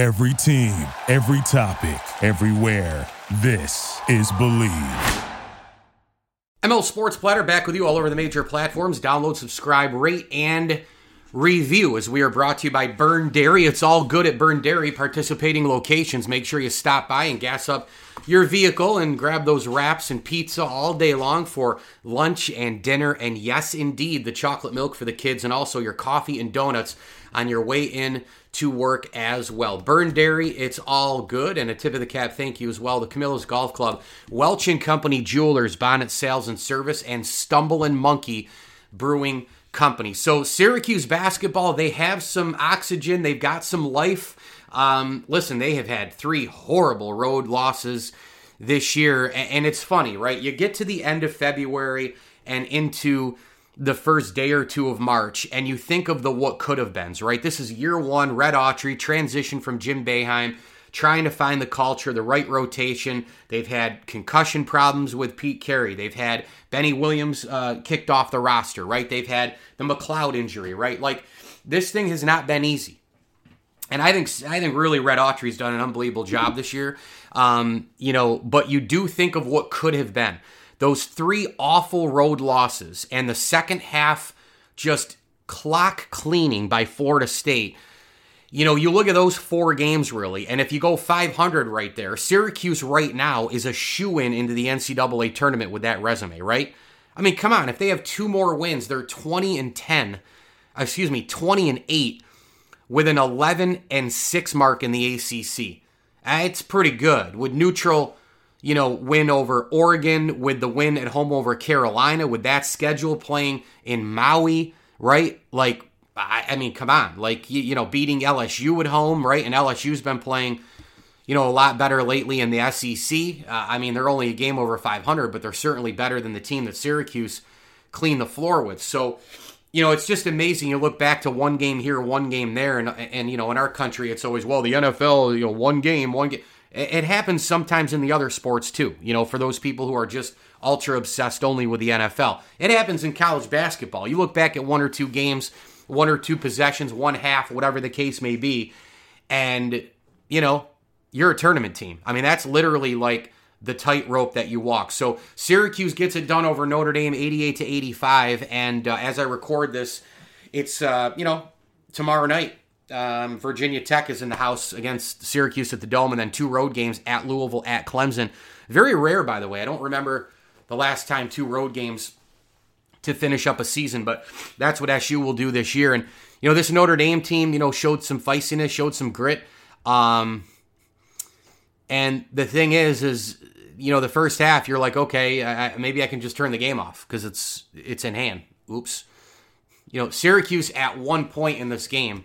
Every team, every topic, everywhere. This is Bleav. ML Sports Platter back with you all over the major platforms. Download, subscribe, rate, and review as we are brought to you by Byrne Dairy. It's all good at Byrne Dairy, participating locations. Make sure you stop by and gas up your vehicle and grab those wraps and pizza all day long for lunch and dinner. And yes, indeed, the chocolate milk for the kids and also your coffee and donuts on your way in to work as well. Byrne Dairy, it's all good. And a tip of the cap thank you as well to Camillus Golf Club, Welch and Company Jewelers, Bonnet Sales and Service, and Stumble and Monkey Brewing Company. So Syracuse basketball, they have some oxygen, they've got some life. Um, listen, they have had three horrible road losses this year, and it's funny, right? You get to the end of February and into the first day or two of March, and you think of the what could have beens, right? This is year one, Red Autry, transition from Jim Boeheim, trying to find the culture, the right rotation. They've had concussion problems with Pete Carey. They've had Benny Williams uh, kicked off the roster, right? They've had the McLeod injury, right? Like this thing has not been easy. And I think I think really Red Autry's done an unbelievable job this year. Um, you know, but you do think of what could have been those three awful road losses and the second half just clock cleaning by Florida State. You know, you look at those four games really, and if you go 500 right there, Syracuse right now is a shoe in into the NCAA tournament with that resume, right? I mean, come on, if they have two more wins, they're 20 and 10, excuse me, 20 and 8 with an 11 and 6 mark in the ACC. Uh, it's pretty good. With neutral you know, win over Oregon, with the win at home over Carolina, with that schedule playing in Maui, right? Like, I, I mean, come on, like you, you, know, beating LSU at home, right? And LSU's been playing, you know, a lot better lately in the SEC. Uh, I mean, they're only a game over 500, but they're certainly better than the team that Syracuse cleaned the floor with. So, you know, it's just amazing. You look back to one game here, one game there, and and you know, in our country, it's always well, the NFL, you know, one game, one game it happens sometimes in the other sports too, you know, for those people who are just ultra obsessed only with the NFL. It happens in college basketball. You look back at one or two games, one or two possessions, one half, whatever the case may be, and, you know, you're a tournament team. I mean, that's literally like the tightrope that you walk. So Syracuse gets it done over Notre Dame 88 to 85. And uh, as I record this, it's, uh, you know, tomorrow night um, Virginia Tech is in the house against Syracuse at the Dome, and then two road games at Louisville, at Clemson. Very rare, by the way. I don't remember the last time two road games to finish up a season, but that's what SU will do this year. And you know, this Notre Dame team, you know, showed some feistiness, showed some grit. Um, and the thing is, is you know, the first half, you're like, okay, I, maybe I can just turn the game off because it's it's in hand. Oops. You know, Syracuse at one point in this game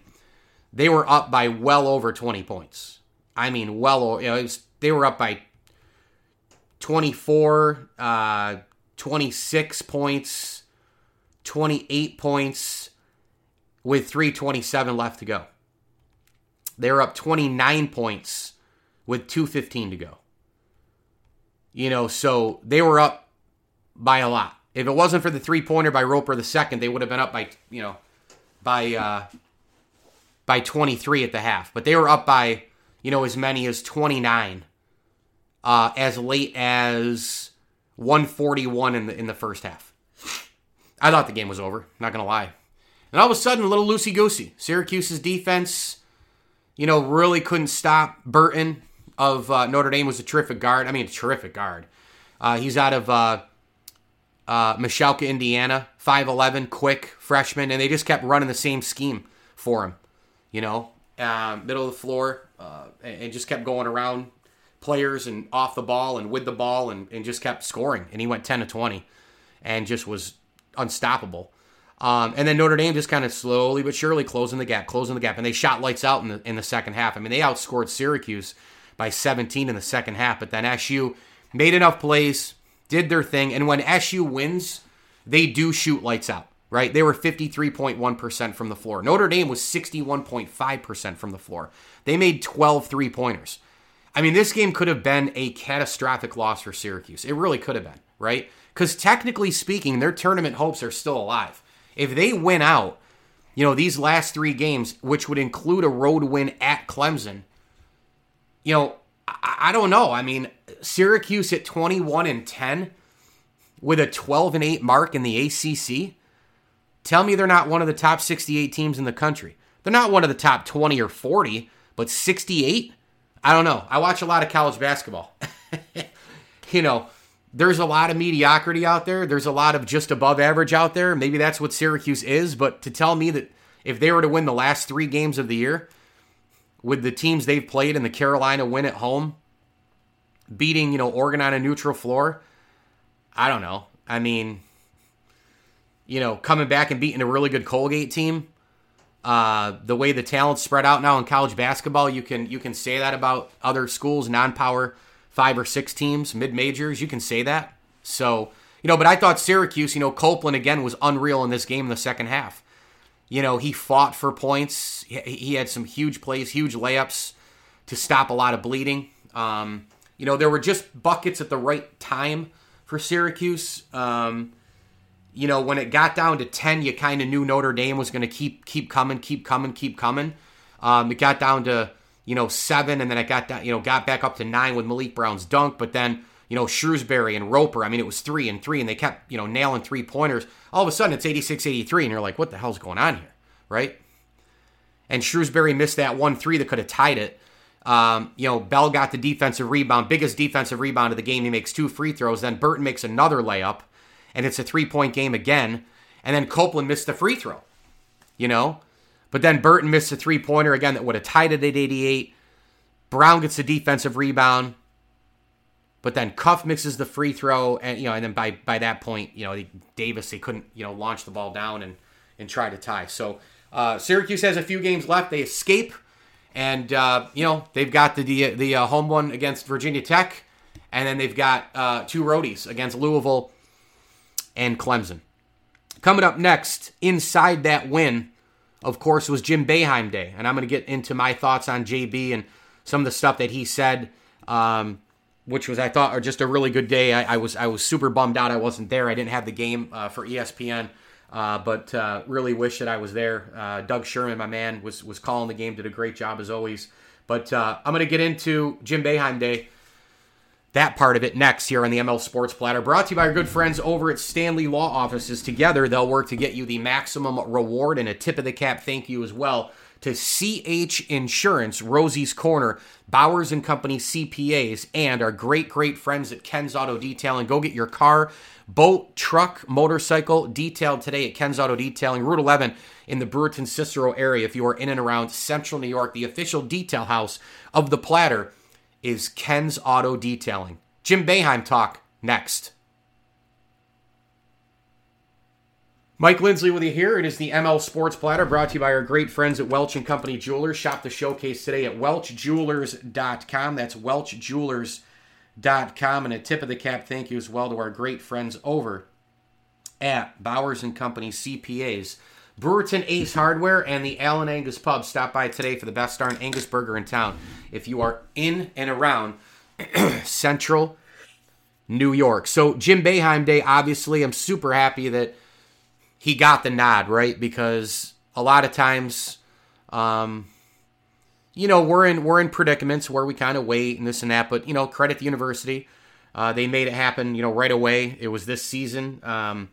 they were up by well over 20 points. I mean, well over, you know, was, they were up by 24, uh, 26 points, 28 points with 327 left to go. They were up 29 points with 215 to go. You know, so they were up by a lot. If it wasn't for the three pointer by Roper the second, they would have been up by, you know, by uh, by 23 at the half, but they were up by, you know, as many as 29 uh, as late as 141 in the in the first half. I thought the game was over, not going to lie. And all of a sudden, a little loosey goosey. Syracuse's defense, you know, really couldn't stop Burton of uh, Notre Dame was a terrific guard. I mean, a terrific guard. Uh, he's out of uh, uh, Mishawaka, Indiana, 5'11, quick freshman, and they just kept running the same scheme for him you know, uh, middle of the floor, uh, and, just kept going around players and off the ball and with the ball and, and just kept scoring. And he went 10 to 20 and just was unstoppable. Um, and then Notre Dame just kind of slowly but surely closing the gap, closing the gap, and they shot lights out in the in the second half. I mean, they outscored Syracuse by 17 in the second half, but then SU made enough plays, did their thing, and when SU wins, they do shoot lights out right? They were 53.1% from the floor. Notre Dame was 61.5% from the floor. They made 12 three pointers. I mean, this game could have been a catastrophic loss for Syracuse. It really could have been, right? Because technically speaking, their tournament hopes are still alive. If they win out, you know, these last three games, which would include a road win at Clemson, you know, I, I don't know. I mean, Syracuse at 21 and 10 with a 12 and 8 mark in the ACC. Tell me they're not one of the top 68 teams in the country. They're not one of the top 20 or 40, but 68? I don't know. I watch a lot of college basketball. you know, there's a lot of mediocrity out there. There's a lot of just above average out there. Maybe that's what Syracuse is, but to tell me that if they were to win the last three games of the year with the teams they've played and the Carolina win at home, beating, you know, Oregon on a neutral floor, I don't know. I mean, you know, coming back and beating a really good Colgate team. Uh, the way the talent's spread out now in college basketball, you can you can say that about other schools, non-power five or six teams, mid majors. You can say that. So you know, but I thought Syracuse, you know, Copeland again was unreal in this game in the second half. You know, he fought for points. He, he had some huge plays, huge layups to stop a lot of bleeding. Um, you know, there were just buckets at the right time for Syracuse. Um, you know, when it got down to 10, you kind of knew Notre Dame was going to keep keep coming, keep coming, keep coming. Um, it got down to, you know, 7 and then it got down, you know, got back up to 9 with Maliq Brown's dunk, but then, you know, Shrewsberry and Roper, I mean, it was 3 and 3 and they kept, you know, nailing three-pointers. All of a sudden it's 86-83 and you're like, what the hell's going on here, right? And Shrewsberry missed that 1-3 that could have tied it. Um, you know, Bell got the defensive rebound, biggest defensive rebound of the game. He makes two free throws. Then Burton makes another layup, and it's a three point game again. And then Copeland missed the free throw, you know? But then Burton missed a three pointer again that would have tied it at 88. Brown gets the defensive rebound. But then Cuffe misses the free throw, and you know, and then by by that point, you know, Davis they couldn't you know launch the ball down and and try to tie. So uh, Syracuse has a few games left. They escape and uh, you know they've got the the, the uh, home one against Virginia Tech, and then they've got uh, two roadies against Louisville and Clemson. Coming up next, inside that win, of course, was Jim Boeheim Day, and I'm going to get into my thoughts on JB and some of the stuff that he said, um, which was I thought are just a really good day. I, I, was I was super bummed out I wasn't there. I didn't have the game uh, for ESPN. Uh, but uh, really wish that I was there. Uh, Doug Sherman, my man, was was calling the game, did a great job as always. But uh, I'm going to get into Jim Boeheim Day, that part of it next here on the ML Sports Platter. Brought to you by our good friends over at Stanley Law Offices. Together, they'll work to get you the maximum reward and a tip of the cap thank you as well to CH Insurance, Rosie's Corner, Bowers and Company CPAs, and our great, great friends at Ken's Auto Detailing. Go get your car boat, truck, motorcycle detailed today at Ken's Auto Detailing, Route 11 in the Brewerton Cicero area. If you are in and around central New York, the official detail house of the platter is Ken's Auto Detailing. Jim Boeheim talk next. Mike Lindsley with you here. It is the ML Sports Platter brought to you by our great friends at Welch and Company Jewelers. Shop the showcase today at welchjewelers.com. That's welchjewelers.com com and a tip of the cap thank you as well to our great friends over at Bowers and Company CPAs. Brewerton Ace Hardware and the Allen Angus Pub. Stop by today for the best darn Angus burger in town. If you are in and around Central New York. So Jim Boeheim Day, obviously, I'm super happy that he got the nod, right? Because a lot of times, um, you know, we're in we're in predicaments where we kind of wait and this and that. But you know, credit the university. Uh, they made it happen. You know, right away. It was this season. Um,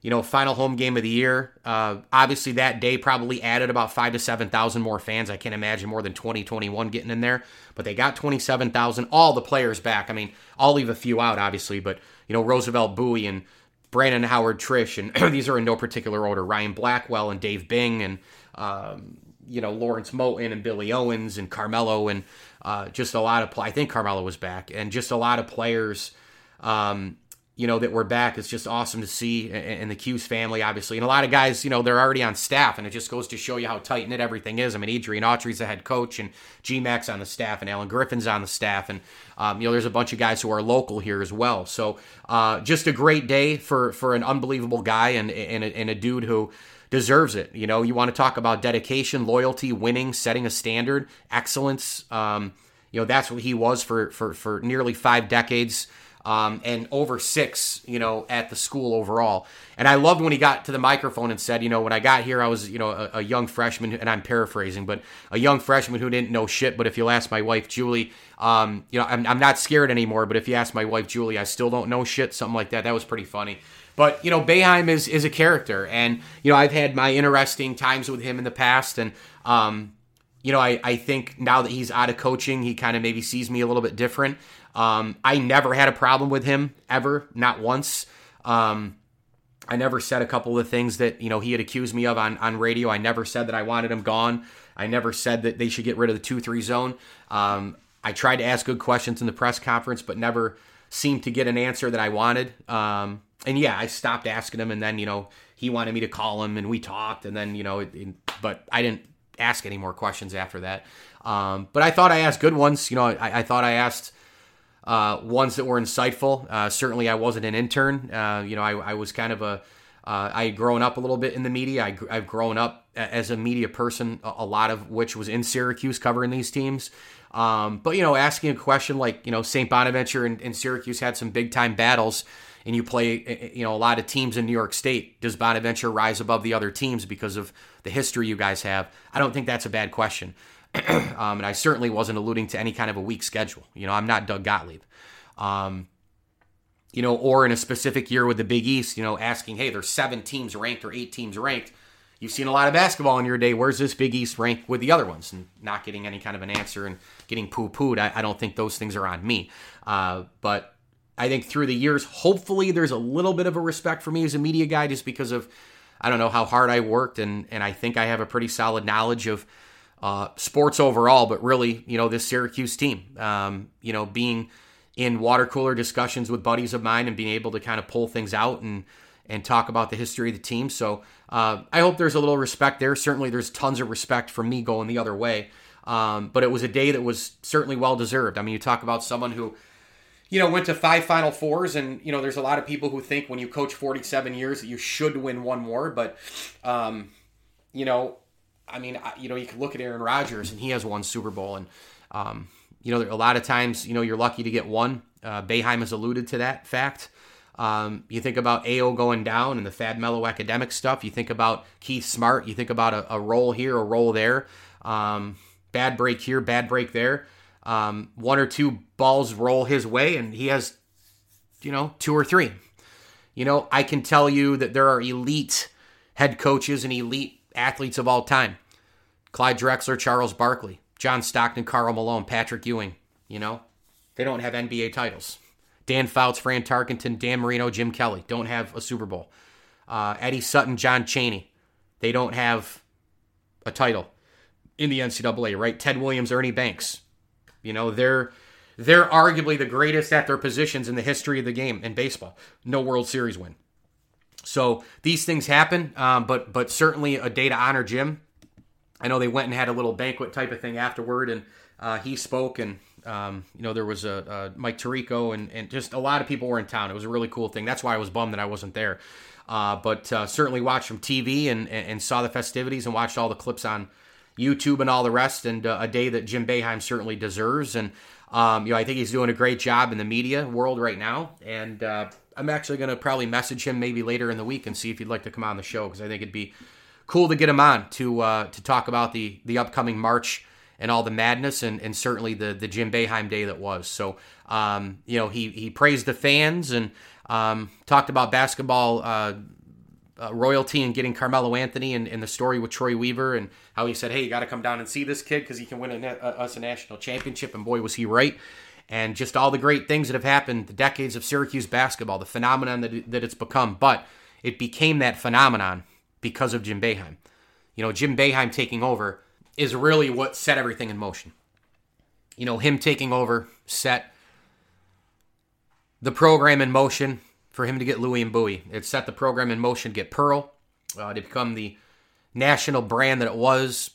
you know, final home game of the year. Uh, obviously, that day probably added about five to seven thousand more fans. I can't imagine more than 20, 21 getting in there. But they got twenty seven thousand. All the players back. I mean, I'll leave a few out, obviously, but you know, Roosevelt Bouie and Brandon Howard Triche, and these are in no particular order. Ryan Blackwell and Dave Bing and um, you know Lawrence Moten and Billy Owens and Carmelo and uh, just a lot of I think Carmelo was back and just a lot of players um, you know that we're back. It's just awesome to see and the Q's family obviously and a lot of guys you know they're already on staff and it just goes to show you how tight knit everything is. I mean Adrian Autry's the head coach and G Max on the staff and Allen Griffin's on the staff and um, you know there's a bunch of guys who are local here as well. So uh, just a great day for for an unbelievable guy and and a, and a dude who deserves it. You know, you want to talk about dedication, loyalty, winning, setting a standard, excellence. Um, you know, that's what he was for for for nearly five decades. Um, and over six, you know, at the school overall. And I loved when he got to the microphone and said, you know, when I got here, I was, you know, a, a young freshman, and I'm paraphrasing, but a young freshman who didn't know shit. But if you'll ask my wife, Julie, um, you know, I'm, I'm not scared anymore. But if you ask my wife, Julie, I still don't know shit, something like that. That was pretty funny. But you know, Boeheim is is a character, and you know, I've had my interesting times with him in the past, and um, you know, I, I think now that he's out of coaching, he kind of maybe sees me a little bit different. Um, I never had a problem with him ever, not once. Um, I never said a couple of things that you know he had accused me of on on radio. I never said that I wanted him gone. I never said that they should get rid of the two three zone. Um, I tried to ask good questions in the press conference, but never seemed to get an answer that I wanted. Um, and yeah, I stopped asking him, and then you know he wanted me to call him, and we talked, and then you know, it, it, but I didn't ask any more questions after that. Um, but I thought I asked good ones. You know, I, I thought I asked uh, ones that were insightful. Uh, certainly, I wasn't an intern. Uh, you know, I, I, was kind of a. Uh, I had grown up a little bit in the media. I, have grown up as a media person, a, lot of which was in Syracuse covering these teams. Um, but you know, asking a question like you know, St. Bonaventure and, and Syracuse had some big time battles and you play eh, eh, you know a lot of teams in New York State, does Bonaventure rise above the other teams because of the history you guys have? I don't think that's a bad question. um, and I certainly wasn't alluding to any kind of a weak schedule. You know, I'm not Doug Gottlieb. Um, you know, or in a specific year with the Big East, you know, asking, hey, there's seven teams ranked or eight teams ranked. You've seen a lot of basketball in your day. Where's this Big East rank with the other ones? And not getting any kind of an answer and getting poo pooed. I, I, don't think those things are on me. Uh, but I think through the years, hopefully there's a little bit of a respect for me as a media guy just because of, I don't know, how hard I worked. And, and I think I have a pretty solid knowledge of uh, sports overall, but really, you know, this Syracuse team, um, you know, being in water cooler discussions with buddies of mine and being able to kind of pull things out and, and talk about the history of the team. So uh, I hope there's a little respect there. Certainly, there's tons of respect from me going the other way. Um, but it was a day that was certainly well deserved. I mean, you talk about someone who you know, went to five Final Fours, and you know, there's a lot of people who think when you coach 47 years that you should win one more, but, um, you know, I mean, you know, you can look at Aaron Rodgers, and he has one Super Bowl, and um, you know, a lot of times, you know, you're lucky to get one. Uh, Boeheim has alluded to that fact. Um, you think about Ayo going down and the Fab Melo academic stuff. You think about Keith Smart. You think about a, a roll here, a roll there. Um, bad break here, bad break there um, one or two balls roll his way, and he has, you know, two or three. You know, I can tell you that there are elite head coaches and elite athletes of all time. Clyde Drexler, Charles Barkley, John Stockton, Karl Malone, Patrick Ewing. You know, they don't have NBA titles. Dan Fouts, Fran Tarkenton, Dan Marino, Jim Kelly don't have a Super Bowl. Uh, Eddie Sutton, John Chaney, they don't have a title in the NCAA, right? Ted Williams, Ernie Banks, you know, they're they're arguably the greatest at their positions in the history of the game in baseball. No World Series win. So these things happen, um, but but certainly a day to honor Jim. I know they went and had a little banquet type of thing afterward, and uh, he spoke, and um, you know there was a, a Mike Tirico, and and just a lot of people were in town. It was a really cool thing. That's why I was bummed that I wasn't there. Uh, but uh, certainly watched from TV and, and saw the festivities and watched all the clips on YouTube and all the rest, and uh, a day that Jim Boeheim certainly deserves. And um, you know, I think he's doing a great job in the media world right now. And uh, I'm actually going to probably message him maybe later in the week and see if he'd like to come on the show because I think it'd be cool to get him on to uh, to talk about the the upcoming March and all the madness and, and certainly the the Jim Boeheim day that was. So um, you know, he he praised the fans and um, talked about basketball uh, uh, royalty and getting Carmelo Anthony and, and, the story with Troy Weaver and how he said, "Hey, you got to come down and see this kid because he can win a, a, us a national championship." And boy, was he right! And just all the great things that have happened, the decades of Syracuse basketball, the phenomenon that, that it's become. But it became that phenomenon because of Jim Boeheim. You know, Jim Boeheim taking over is really what set everything in motion. You know, him taking over set the program in motion for him to get Louie and Bouie. It set the program in motion to get Pearl, uh, to become the national brand that it was.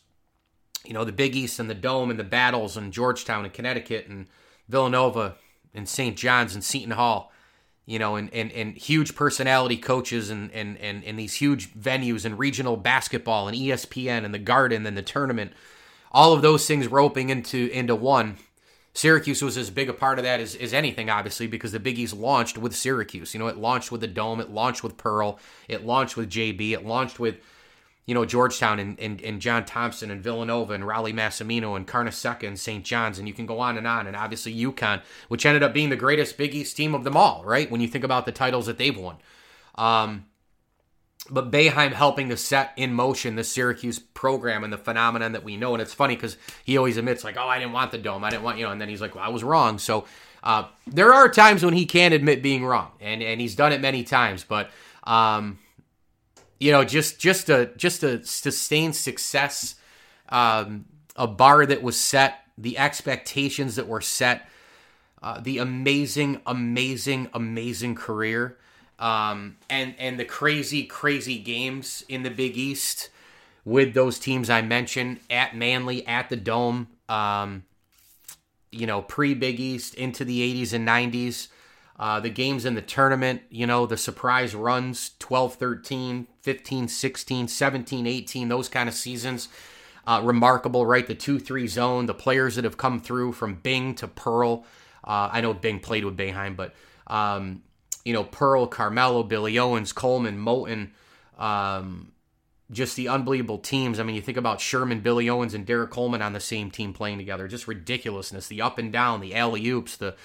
You know, the Big East and the Dome and the battles and Georgetown and Connecticut and Villanova and St. John's and Seton Hall. You know, and, and, and huge personality coaches and, and, and, and these huge venues and regional basketball and ESPN and the Garden and the tournament. All of those things roping into into one Syracuse was as big a part of that as, as anything, obviously, because the Big East launched with Syracuse. You know, it launched with the Dome, it launched with Pearl, it launched with JB, it launched with, you know, Georgetown and, and, and John Thompson and Villanova and Rollie Massimino and Carnesecca and St. John's, and you can go on and on. And obviously UConn, which ended up being the greatest Big East team of them all, right? When you think about the titles that they've won. Um, but Boeheim helping to set in motion the Syracuse program and the phenomenon that we know. And it's funny because he always admits, like, oh, I didn't want the dome. I didn't want, you know, and then he's like, well, I was wrong. So uh, there are times when he can admit being wrong, and, and he's done it many times. But, um, you know, just just a just a sustained success, um, a bar that was set, the expectations that were set, uh, the amazing, amazing, amazing career um, and and the crazy crazy games in the Big East with those teams I mentioned at Manley at the Dome. Um, you know, pre Big East into the 80s and 90s. Uh, the games in the tournament, you know, the surprise runs 12 13, 15 16, 17 18, those kind of seasons. Uh, remarkable, right? The 2 3 zone, the players that have come through from Bing to Pearl. Uh, I know Bing played with Boeheim, but um, you know, Pearl, Carmelo, Billy Owens, Coleman, Moten, um, just the unbelievable teams. I mean, you think about Sherman, Billy Owens, and Derrick Coleman on the same team playing together. Just ridiculousness. The up and down, the alley oops, the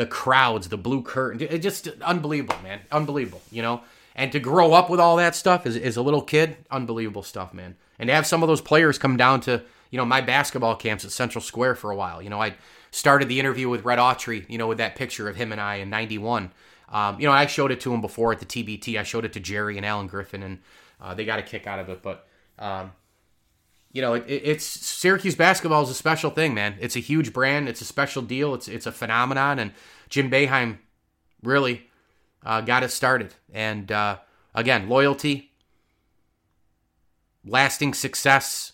the crowds, the blue curtain. It just unbelievable, man. Unbelievable, you know? And to grow up with all that stuff as, as a little kid, unbelievable stuff, man. And to have some of those players come down to, you know, my basketball camps at Central Square for a while. You know, I started the interview with Red Autry, you know, with that picture of him and I in 91 um, you know, I showed it to him before at the TBT. I showed it to Gerry and Allen Griffin, and uh, they got a kick out of it. But um, you know, it, it's Syracuse basketball is a special thing, man. It's a huge brand. It's a special deal. It's it's a phenomenon, and Jim Boeheim really uh, got it started. And uh, again, loyalty, lasting success,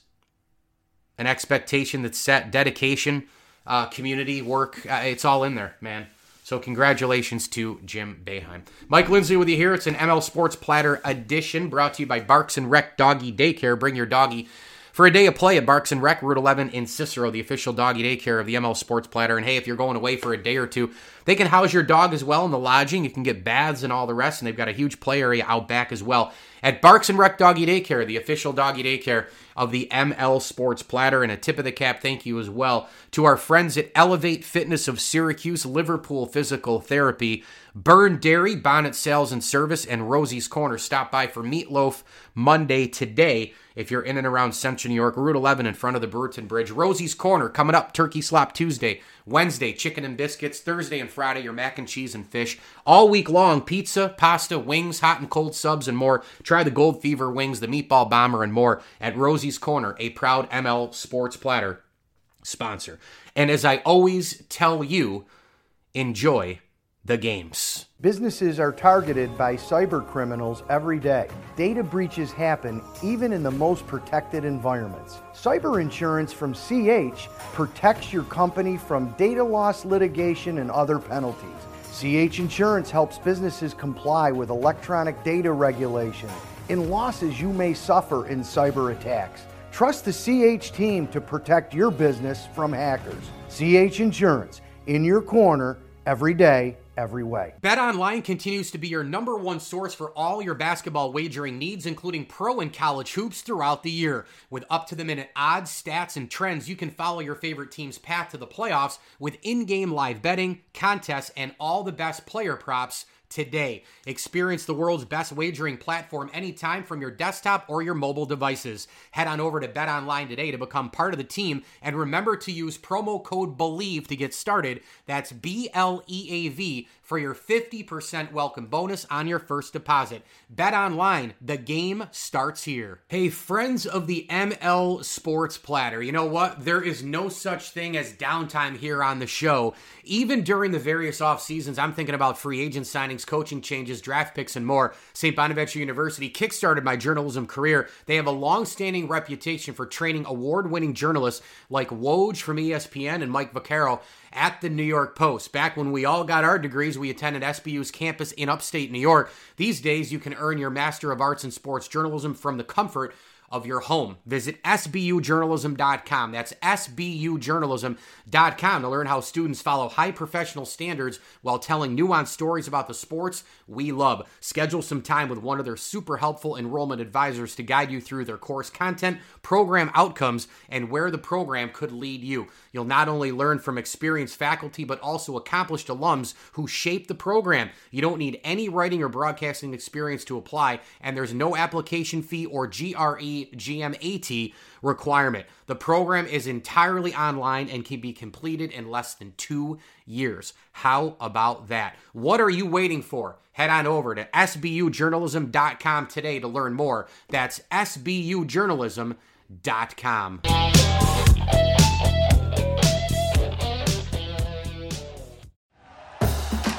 an expectation that's set, dedication, uh, community work. Uh, it's all in there, man. So congratulations to Jim Boeheim. Mike Lindsley with you here. It's an ML Sports Platter edition brought to you by Barks and Rec Doggy Daycare. Bring your doggy for a day of play at Barks and Rec, Route 11 in Cicero, the official doggy daycare of the ML Sports Platter. And hey, if you're going away for a day or two, they can house your dog as well in the lodging. You can get baths and all the rest, and they've got a huge play area out back as well at Barks and Rec Doggy Daycare, the official doggy daycare of the ML Sports Platter. And a tip of the cap thank you as well to our friends at Elevate Fitness of Syracuse, Liverpool Physical Therapy, Byrne Dairy, Bonnet Sales and Service, and Rosie's Corner. Stop by for Meatloaf Monday today if you're in and around Central New York, Route 11 in front of the Brewerton Bridge. Rosie's Corner coming up, Turkey Slop Tuesday. Wednesday, chicken and biscuits. Thursday and Friday, your mac and cheese and fish. All week long, pizza, pasta, wings, hot and cold subs, and more. Try the Gold Fever wings, the Meatball Bomber, and more at Rosie's Corner, a proud ML Sports Platter sponsor. And as I always tell you, enjoy the games. Businesses are targeted by cyber criminals every day. Data breaches happen even in the most protected environments. Cyber insurance from CH protects your company from data loss litigation and other penalties. CH Insurance helps businesses comply with electronic data regulation in losses you may suffer in cyber attacks. Trust the CH team to protect your business from hackers. CH Insurance, in your corner every day every way. Bet Online continues to be your number one source for all your basketball wagering needs, including pro and college hoops throughout the year. With up to the minute odds, stats, and trends, you can follow your favorite team's path to the playoffs with in game live betting, contests, and all the best player props today. Experience the world's best wagering platform anytime from your desktop or your mobile devices. Head on over to Bet Online today to become part of the team and remember to use promo code BLEAV to get started. That's B L E A V for your 50% welcome bonus on your first deposit. Bet online, the game starts here. Hey, friends of the ML Sports Platter, you know what? There is no such thing as downtime here on the show. Even during the various off seasons, I'm thinking about free agent signings, coaching changes, draft picks, and more. St. Bonaventure University kickstarted my journalism career. They have a long standing reputation for training award winning journalists like Woj from ESPN and Mike Vaccaro at the New York Post. Back when we all got our degrees, we attended SBU's campus in upstate New York. These days, you can earn your Master of Arts in Sports Journalism from the comfort of your home. Visit sbujournalism.com. That's sbujournalism.com to learn how students follow high professional standards while telling nuanced stories about the sports we love. Schedule some time with one of their super helpful enrollment advisors to guide you through their course content, program outcomes, and where the program could lead you. You'll not only learn from experienced faculty, but also accomplished alums who shape the program. You don't need any writing or broadcasting experience to apply, and there's no application fee or GRE GMAT requirement. The program is entirely online and can be completed in less than two years. How about that? What are you waiting for? Head on over to sbujournalism.com today to learn more. That's sbujournalism.com.